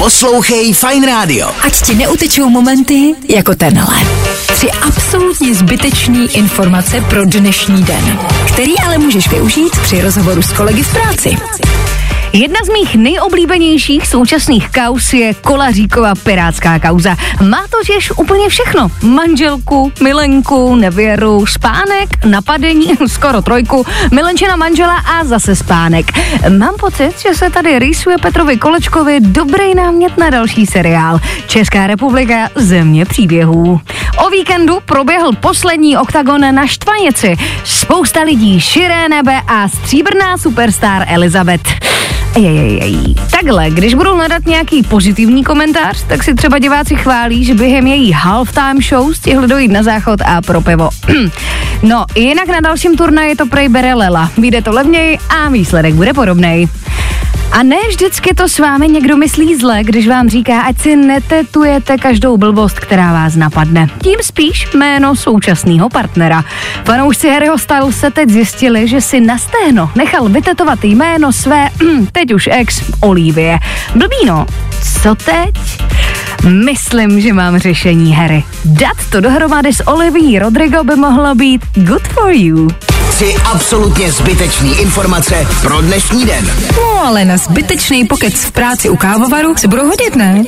Poslouchej Fine Radio. Ať ti neutečou momenty jako tenhle. Tři absolutně zbytečný informace pro dnešní den, který ale můžeš využít při rozhovoru s kolegy v práci. Jedna z mých nejoblíbenějších současných kaus je Kolaříková pirátská kauza. Má totiž úplně všechno. Manželku, milenku, nevěru, spánek, napadení, skoro trojku, milenčina manžela a zase spánek. Mám pocit, že se tady rýsuje Petrovi Kolečkovi dobrý námět na další seriál. Česká republika, země příběhů. O víkendu proběhl poslední oktagon na Štvanici. Spousta lidí, širé nebe a stříbrná superstar Elizabeth. Ejejejej. Takhle, když budou hledat nějaký pozitivní komentář, tak si třeba diváci chválí, že během její halftime show stihli dojít na záchod a pro pivo. no, jinak na dalším turnaji to prej bere Lela. Vyjde to levněji a výsledek bude podobný. A ne vždycky to s vámi někdo myslí zle, když vám říká, ať si netetujete každou blbost, která vás napadne. Tím spíš jméno současného partnera. Fanoušci Harryho Styles se teď zjistili, že si na stehno nechal vytetovat jméno své, teď už ex, Olivie. Blbíno, co teď? Myslím, že mám řešení, Harry. Dát to dohromady s Olivií Rodrigo by mohlo být good for you. Tři absolutně zbytečný informace pro dnešní den. No ale na zbytečný pokec v práci u kávovaru se budou hodit, ne?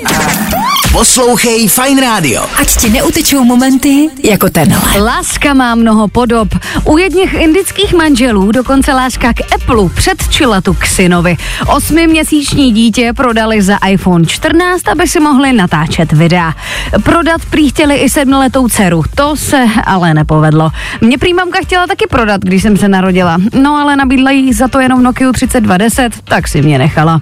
Poslouchej Fine Radio. Ať ti neutečou momenty jako tenhle. Láska má mnoho podob. U jedních indických manželů dokonce láska k Apple předčila tu k synovi. Osmiměsíční dítě prodali za iPhone 14, aby si mohli natáčet videa. Prodat prý chtěli i sedmiletou dceru. To se ale nepovedlo. Mě prý mamka chtěla taky prodat, když jsem se narodila. No ale nabídla jí za to jenom Nokia 3210, tak si mě nechala.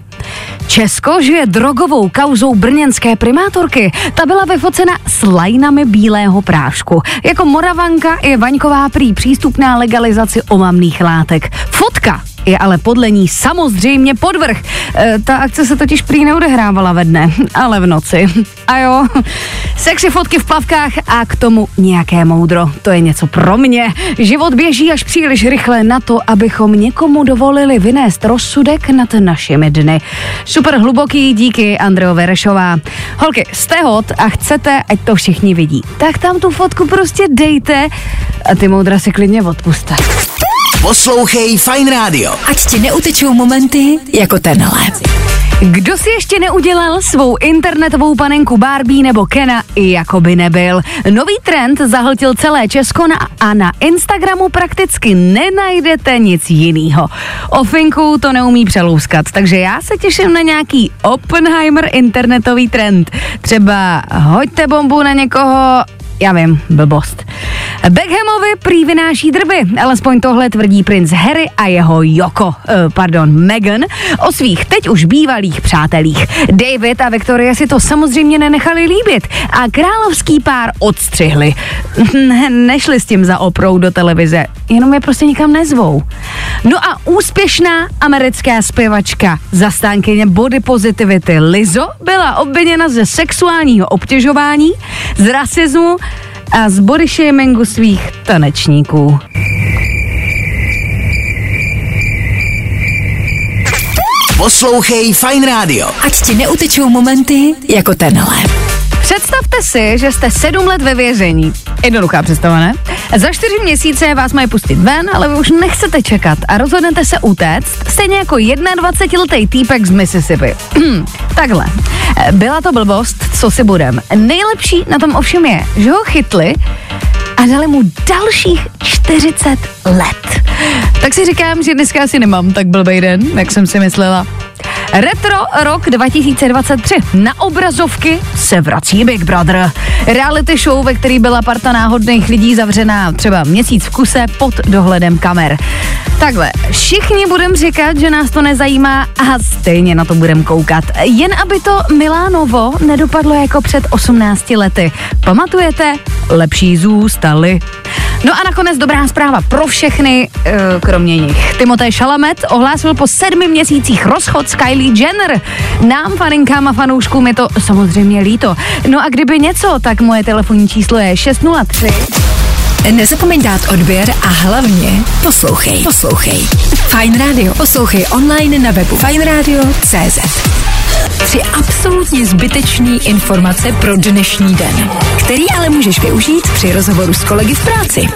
Česko žije drogovou kauzou brněnské primátorky. Ta byla vyfocena s lajnami bílého prášku. Jako Moravanka je Vaňková prý přístupná legalizaci omamných látek. Fotka je ale podle ní samozřejmě podvrh. E, ta akce se totiž prý neodehrávala ve dne, ale v noci. A jo, sexy fotky v plavkách a k tomu nějaké moudro. To je něco pro mě. Život běží až příliš rychle na to, abychom někomu dovolili vynést rozsudek nad našimi dny. Super hluboký, díky Andreo Verešová. Holky, jste hot a chcete, ať to všichni vidí. Tak tam tu fotku prostě dejte a ty moudra si klidně odpuste. Poslouchej Fine Radio. Ať ti neutečou momenty jako tenhle. Kdo si ještě neudělal svou internetovou panenku Barbie nebo Kena, i jako by nebyl. Nový trend zahltil celé Česko na, a na Instagramu prakticky nenajdete nic jiného. Ofinku to neumí přelouskat, takže já se těším na nějaký Oppenheimer internetový trend. Třeba hoďte bombu na někoho já vím, blbost. Beckhamovi prý vynáší drby, alespoň tohle tvrdí princ Harry a jeho Joko, uh, pardon, Meghan, o svých teď už bývalých přátelích. David a Victoria si to samozřejmě nenechali líbit a královský pár odstřihli. Ne, nešli s tím za oprou do televize, jenom je prostě nikam nezvou. No a úspěšná americká zpěvačka, zastánkyně body positivity Lizo, byla obviněna ze sexuálního obtěžování, z rasismu a z body shamingu svých tanečníků. Poslouchej Fine Radio. Ať ti neutečou momenty jako tenhle. Představte si, že jste sedm let ve vězení. Jednoduchá představa, ne? Za čtyři měsíce vás mají pustit ven, ale vy už nechcete čekat a rozhodnete se utéct, stejně jako 21-letý týpek z Mississippi. Takhle. Byla to blbost, co si budem. Nejlepší na tom ovšem je, že ho chytli a dali mu dalších 40 let. Tak si říkám, že dneska asi nemám tak blbej den, jak jsem si myslela. Retro rok 2023. Na obrazovky se vrací Big Brother. Reality show, ve který byla parta náhodných lidí zavřená třeba měsíc v kuse pod dohledem kamer. Takhle, všichni budeme říkat, že nás to nezajímá a stejně na to budeme koukat. Jen aby to Milánovo nedopadlo jako před 18 lety. Pamatujete? Lepší zůstali. No a nakonec dobrá zpráva pro všechny, eh, kromě nich. Timotej Šalamet ohlásil po sedmi měsících rozchod s Kylie Jenner. Nám, faninkám a fanouškům, je to samozřejmě líto. No a kdyby něco, tak moje telefonní číslo je 603. Nezapomeň dát odběr a hlavně poslouchej. Poslouchej. Fine Radio. Poslouchej online na webu fajnradio.cz. Tři absolutně zbytečné informace pro dnešní den, který ale můžeš využít při rozhovoru s kolegy v práci.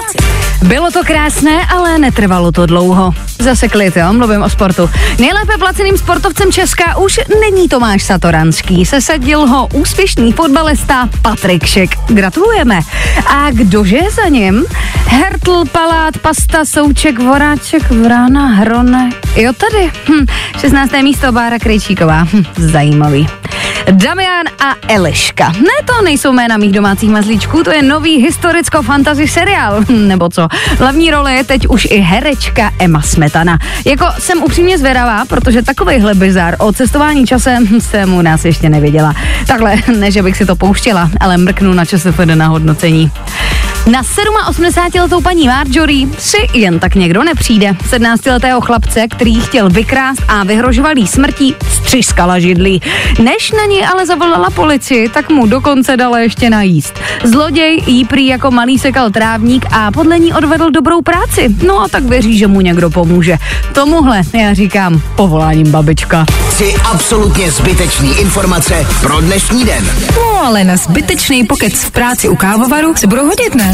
Bylo to krásné, ale netrvalo to dlouho. Zase klid, jo, mluvím o sportu. Nejlépe placeným sportovcem Česka už není Tomáš Satoranský. Sesadil ho úspěšný fotbalista Patrik Šek. Gratulujeme. A kdože za ním? Hertl, Palát, Pasta, Souček, Voráček, Vrána, Hrone. Jo tady. Hm. 16. místo Bára Krejčíková. Hm. Zajímavý. Damian a Eliška. Ne, to nejsou jména mých domácích mazlíčků, to je nový historicko-fantasy seriál, nebo co. Hlavní role je teď už i herečka Emma Smetana. Jako jsem upřímně zvědavá, protože takovejhle bizar o cestování časem jsem u nás ještě neviděla. Takhle, ne, že bych si to pouštěla, ale mrknu na ČSFD na hodnocení. Na 87-letou paní Marjorie si jen tak někdo nepřijde. 17-letého chlapce, který chtěl vykrást a vyhrožoval jí smrtí, střískala židlí. Než na ní ale zavolala policii, tak mu dokonce dala ještě najíst. Zloděj jí prý jako malý sekal trávník a podle ní odvedl dobrou práci. No a tak věří, že mu někdo pomůže. Tomuhle já říkám povoláním babička. Tři absolutně zbytečný informace pro dnešní den. No ale na zbytečný pokec v práci u kávovaru se budou hodit, ne?